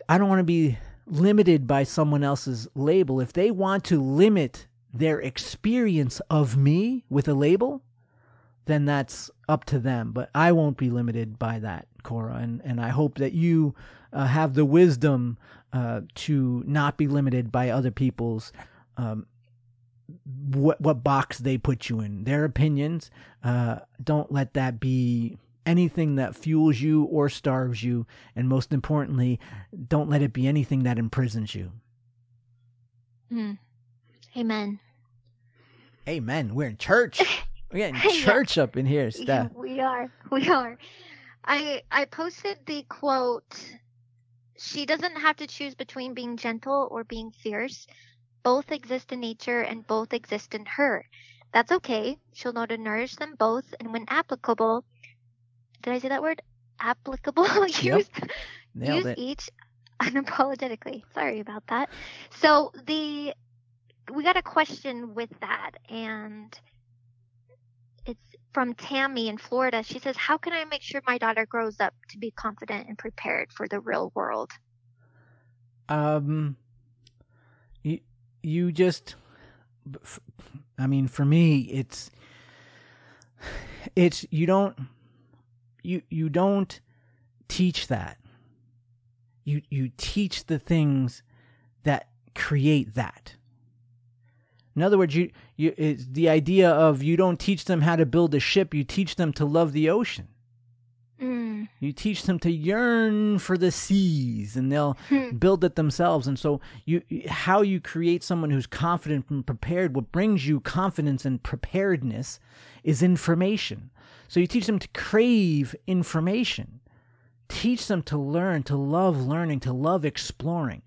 I don't want to be limited by someone else's label. If they want to limit their experience of me with a label, then that's up to them. But I won't be limited by that, Cora. And, and I hope that you uh, have the wisdom uh, to not be limited by other people's um, what what box they put you in. Their opinions. Uh, don't let that be anything that fuels you or starves you. And most importantly, don't let it be anything that imprisons you. Mm. Amen. Amen. We're in church. We're getting church yeah. up in here, Steph. We are. We are. I I posted the quote. She doesn't have to choose between being gentle or being fierce. Both exist in nature and both exist in her. That's okay. She'll know to nourish them both, and when applicable, did I say that word? Applicable. use yep. use it. each unapologetically. Sorry about that. So the we got a question with that, and it's from Tammy in Florida. She says, "How can I make sure my daughter grows up to be confident and prepared for the real world?" Um, you you just, I mean, for me, it's it's you don't you you don't teach that. You you teach the things that create that. In other words, you you it's the idea of you don't teach them how to build a ship, you teach them to love the ocean. Mm. You teach them to yearn for the seas and they'll build it themselves. And so you how you create someone who's confident and prepared, what brings you confidence and preparedness is information. So you teach them to crave information. Teach them to learn, to love learning, to love exploring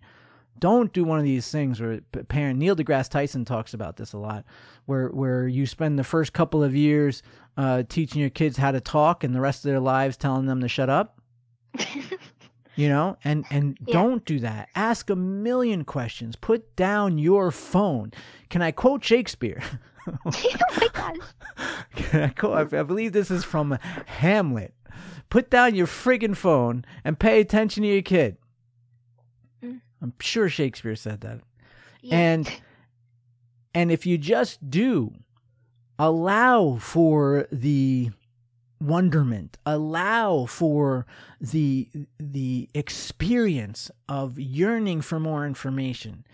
don't do one of these things where parent Neil deGrasse Tyson talks about this a lot, where where you spend the first couple of years uh, teaching your kids how to talk and the rest of their lives telling them to shut up. you know, and and yeah. don't do that. Ask a million questions. Put down your phone. Can I quote Shakespeare? oh my gosh! I, I believe this is from Hamlet. Put down your friggin' phone and pay attention to your kid. Mm. I'm sure Shakespeare said that. Yeah. And and if you just do allow for the wonderment, allow for the the experience of yearning for more information,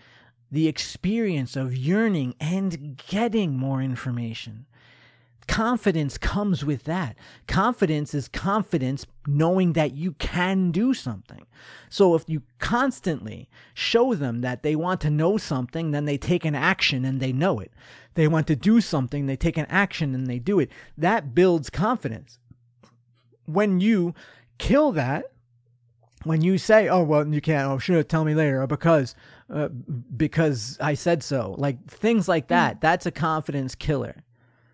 the experience of yearning and getting more information, confidence comes with that. Confidence is confidence knowing that you can do something. So if you constantly show them that they want to know something, then they take an action and they know it. They want to do something, they take an action and they do it. That builds confidence. When you kill that, when you say, "Oh well, you can't," oh, sure, tell me later, or because, uh, because I said so, like things like that. Mm. That's a confidence killer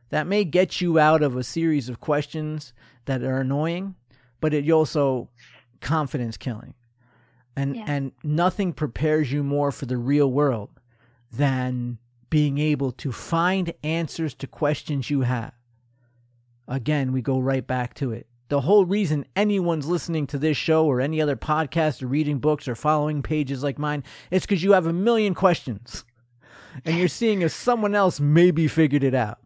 that may get you out of a series of questions that are annoying, but it also confidence killing. And yeah. and nothing prepares you more for the real world than being able to find answers to questions you have. Again, we go right back to it. The whole reason anyone's listening to this show or any other podcast or reading books or following pages like mine is because you have a million questions. And you're seeing if someone else maybe figured it out.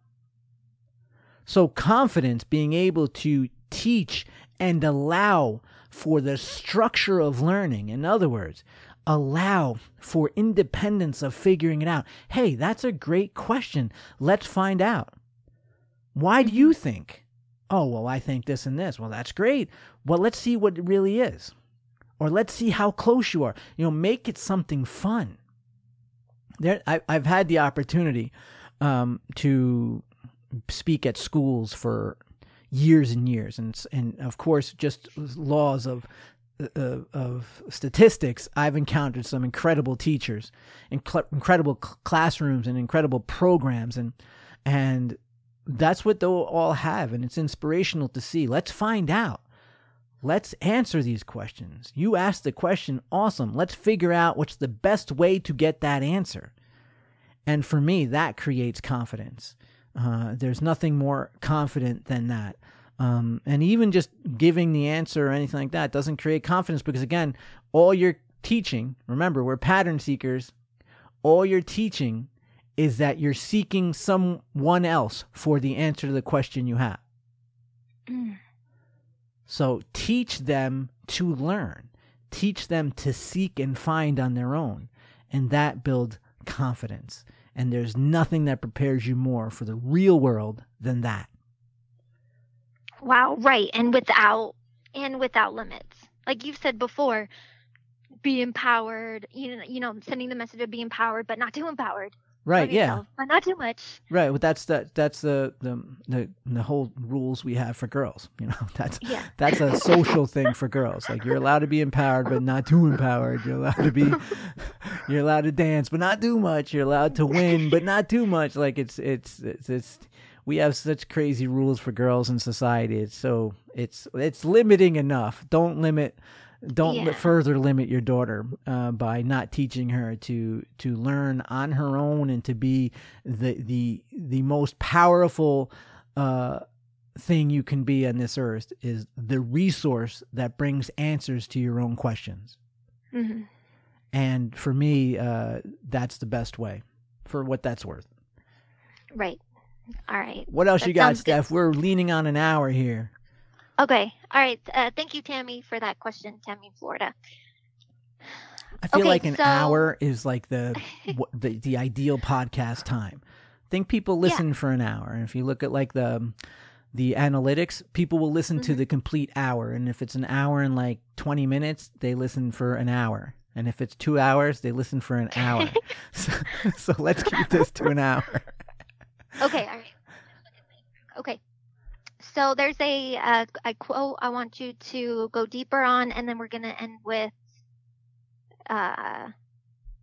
So, confidence, being able to teach and allow for the structure of learning. In other words, allow for independence of figuring it out. Hey, that's a great question. Let's find out. Why do you mm-hmm. think? Oh, well, I think this and this. Well, that's great. Well, let's see what it really is. Or let's see how close you are. You know, make it something fun. There, I, have had the opportunity um, to speak at schools for years and years, and and of course, just laws of uh, of statistics, I've encountered some incredible teachers, inc- incredible cl- classrooms, and incredible programs, and and that's what they'll all have, and it's inspirational to see. Let's find out. Let's answer these questions. You asked the question, awesome. Let's figure out what's the best way to get that answer. And for me, that creates confidence. Uh, there's nothing more confident than that. Um, and even just giving the answer or anything like that doesn't create confidence because, again, all you're teaching, remember, we're pattern seekers, all you're teaching is that you're seeking someone else for the answer to the question you have. Mm. So teach them to learn, teach them to seek and find on their own, and that builds confidence. And there's nothing that prepares you more for the real world than that. Wow, right. And without and without limits. Like you've said before, be empowered, you know, you know, sending the message of be empowered, but not too empowered. Right, yeah. but not too much. Right. Well that's the that's the, the the the whole rules we have for girls. You know, that's yeah. that's a social thing for girls. Like you're allowed to be empowered but not too empowered. You're allowed to be you're allowed to dance but not too much. You're allowed to win but not too much. Like it's it's it's, it's we have such crazy rules for girls in society. It's so it's it's limiting enough. Don't limit don't yeah. further limit your daughter uh, by not teaching her to to learn on her own and to be the the the most powerful uh, thing you can be on this earth is the resource that brings answers to your own questions. Mm-hmm. And for me, uh, that's the best way for what that's worth. Right. All right. What else that you got, Steph? Good. We're leaning on an hour here. Okay. All right. Uh, thank you, Tammy, for that question. Tammy, Florida. I feel okay, like an so... hour is like the, the the ideal podcast time. I think people listen yeah. for an hour, and if you look at like the the analytics, people will listen mm-hmm. to the complete hour, and if it's an hour and like twenty minutes, they listen for an hour, and if it's two hours, they listen for an hour. so, so let's keep this to an hour. okay. All right. Okay. So there's a, uh, a quote I want you to go deeper on, and then we're going to end with uh,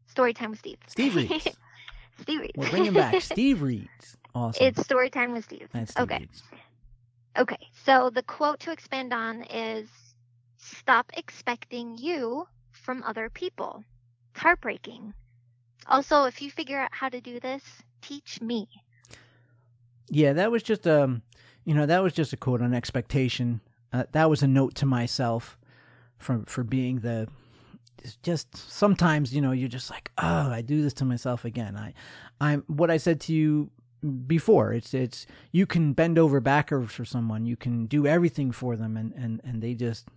story time with Steve. Steve reads. Steve reads. We're bringing back Steve reads. Awesome. It's story time with Steve. Steve okay. Reads. Okay. So the quote to expand on is stop expecting you from other people. It's heartbreaking. Also, if you figure out how to do this, teach me. Yeah, that was just um you know, that was just a quote on expectation. Uh, that was a note to myself for for being the just sometimes you know you're just like oh I do this to myself again. I I'm what I said to you before. It's it's you can bend over backwards for someone. You can do everything for them and and and they just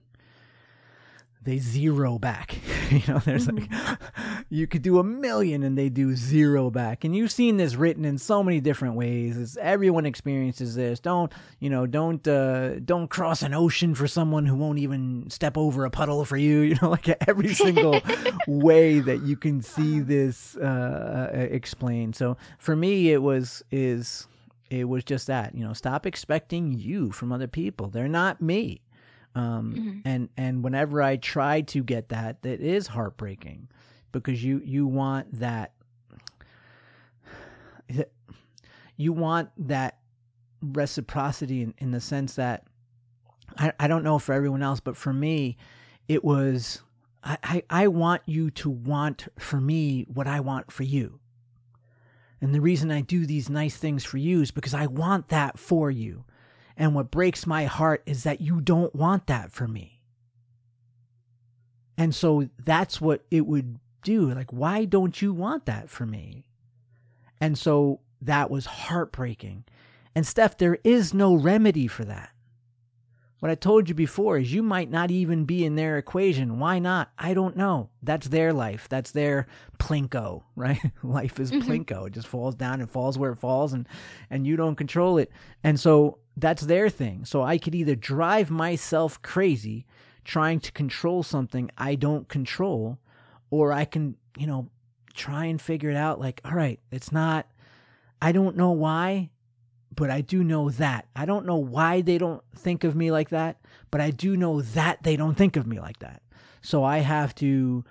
they zero back. you know, there's like mm-hmm. you could do a million and they do zero back. And you've seen this written in so many different ways. It's, everyone experiences this. Don't you know? Don't uh, don't cross an ocean for someone who won't even step over a puddle for you. You know, like every single way that you can see this uh, uh, explained. So for me, it was is it was just that you know stop expecting you from other people. They're not me um, mm-hmm. and and whenever I try to get that, that is heartbreaking because you you want that you want that reciprocity in, in the sense that I, I don't know for everyone else, but for me, it was I, I, I want you to want for me what I want for you. And the reason I do these nice things for you is because I want that for you. And what breaks my heart is that you don't want that for me. And so that's what it would do. Like, why don't you want that for me? And so that was heartbreaking. And Steph, there is no remedy for that. What I told you before is you might not even be in their equation. Why not? I don't know. That's their life. That's their plinko, right? life is mm-hmm. plinko. It just falls down and falls where it falls and and you don't control it. And so that's their thing. So I could either drive myself crazy trying to control something I don't control or I can, you know, try and figure it out like, all right, it's not I don't know why, but I do know that. I don't know why they don't think of me like that, but I do know that they don't think of me like that. So I have to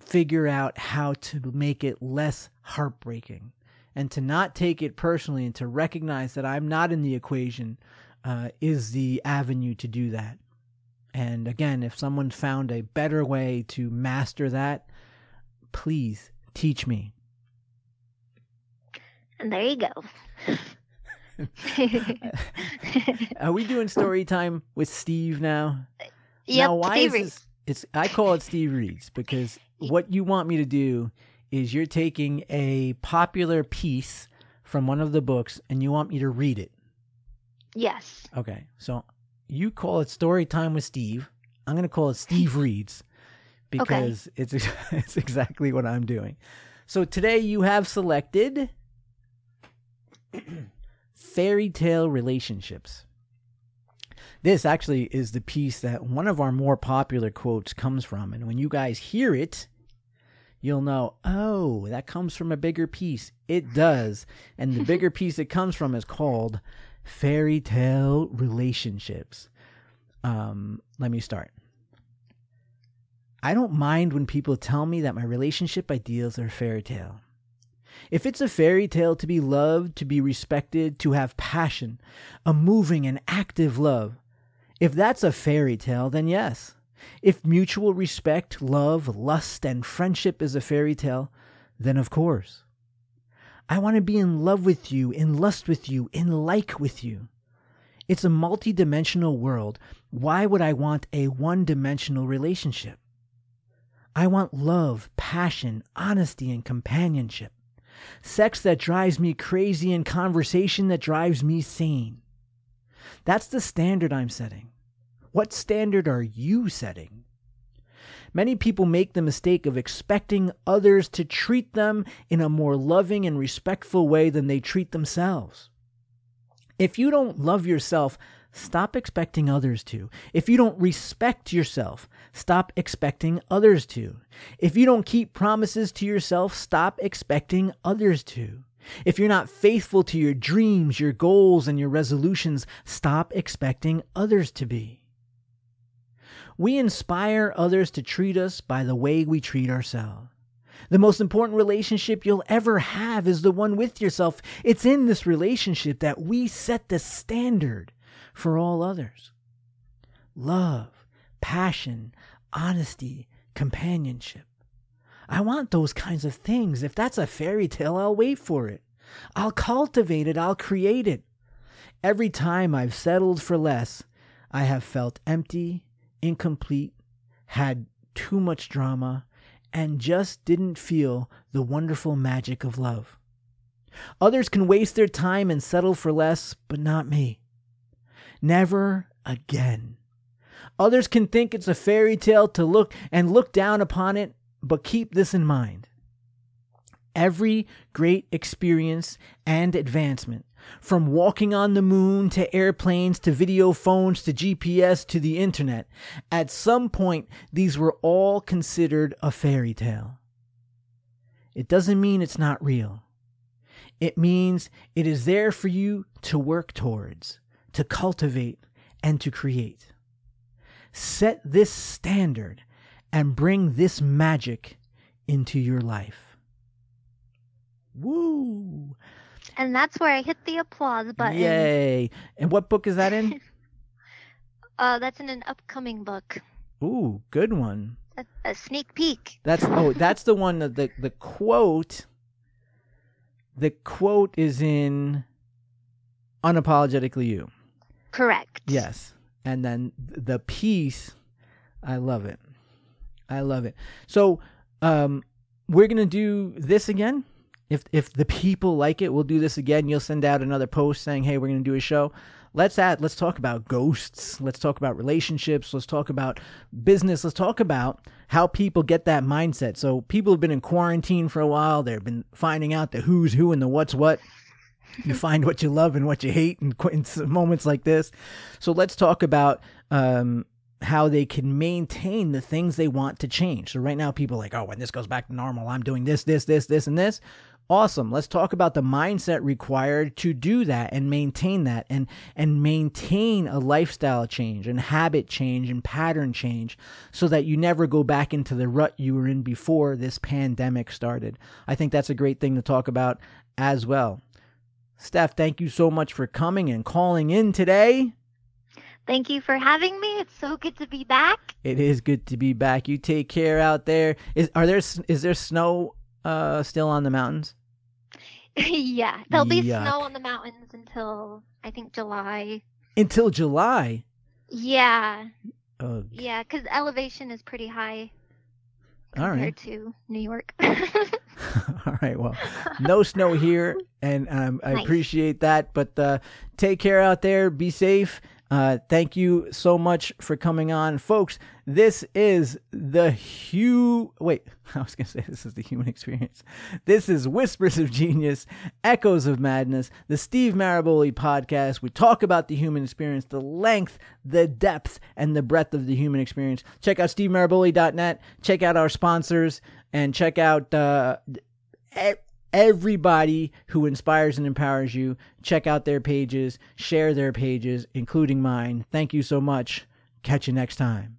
figure out how to make it less heartbreaking and to not take it personally and to recognize that I'm not in the equation uh, is the avenue to do that. And again, if someone found a better way to master that, please teach me. And there you go. Are we doing story time with Steve now? Yep, now, why Steve is this? It's I call it Steve Reads because what you want me to do is you're taking a popular piece from one of the books and you want me to read it. Yes. Okay, so you call it story time with Steve. I'm going to call it Steve Reads because okay. it's it's exactly what I'm doing. So today you have selected fairy tale relationships. This actually is the piece that one of our more popular quotes comes from. And when you guys hear it, you'll know, oh, that comes from a bigger piece. It does. And the bigger piece it comes from is called Fairy Tale Relationships. Um, let me start. I don't mind when people tell me that my relationship ideals are fairy tale. If it's a fairy tale to be loved, to be respected, to have passion, a moving and active love, if that's a fairy tale, then yes. If mutual respect, love, lust, and friendship is a fairy tale, then of course. I want to be in love with you, in lust with you, in like with you. It's a multidimensional world. Why would I want a one dimensional relationship? I want love, passion, honesty, and companionship. Sex that drives me crazy and conversation that drives me sane. That's the standard I'm setting. What standard are you setting? Many people make the mistake of expecting others to treat them in a more loving and respectful way than they treat themselves. If you don't love yourself, stop expecting others to. If you don't respect yourself, stop expecting others to. If you don't keep promises to yourself, stop expecting others to. If you're not faithful to your dreams, your goals, and your resolutions, stop expecting others to be. We inspire others to treat us by the way we treat ourselves. The most important relationship you'll ever have is the one with yourself. It's in this relationship that we set the standard for all others. Love, passion, honesty, companionship. I want those kinds of things. If that's a fairy tale, I'll wait for it. I'll cultivate it. I'll create it. Every time I've settled for less, I have felt empty, incomplete, had too much drama, and just didn't feel the wonderful magic of love. Others can waste their time and settle for less, but not me. Never again. Others can think it's a fairy tale to look and look down upon it, but keep this in mind. Every great experience and advancement, from walking on the moon to airplanes to video phones to GPS to the internet, at some point these were all considered a fairy tale. It doesn't mean it's not real. It means it is there for you to work towards, to cultivate, and to create. Set this standard and bring this magic into your life. Woo! And that's where I hit the applause button. Yay! And what book is that in? uh, that's in an upcoming book. Ooh, good one. A, a sneak peek. That's oh, that's the one that the the quote. The quote is in unapologetically you. Correct. Yes, and then the piece, I love it. I love it. So, um, we're gonna do this again. If if the people like it, we'll do this again. You'll send out another post saying, "Hey, we're gonna do a show." Let's add. Let's talk about ghosts. Let's talk about relationships. Let's talk about business. Let's talk about how people get that mindset. So people have been in quarantine for a while. They've been finding out the who's who and the what's what. You find what you love and what you hate in, in moments like this. So let's talk about um, how they can maintain the things they want to change. So right now, people like, oh, when this goes back to normal, I'm doing this, this, this, this, and this. Awesome. Let's talk about the mindset required to do that and maintain that and and maintain a lifestyle change and habit change and pattern change so that you never go back into the rut you were in before this pandemic started. I think that's a great thing to talk about as well. Steph, thank you so much for coming and calling in today. Thank you for having me. It's so good to be back. It is good to be back. You take care out there. Is are there is there snow uh, still on the mountains? yeah, there'll be snow on the mountains until I think July. Until July. Yeah. Ugh. Yeah, because elevation is pretty high compared right. to New York. All right. Well, no snow here, and um, I nice. appreciate that. But uh, take care out there. Be safe. Uh, thank you so much for coming on, folks. This is the Hugh. Wait, I was gonna say this is the human experience. This is Whispers of Genius, Echoes of Madness, the Steve Maraboli podcast. We talk about the human experience, the length, the depth, and the breadth of the human experience. Check out stevemaraboli.net. Check out our sponsors, and check out. Uh, everybody who inspires and empowers you. Check out their pages, share their pages, including mine. Thank you so much. Catch you next time.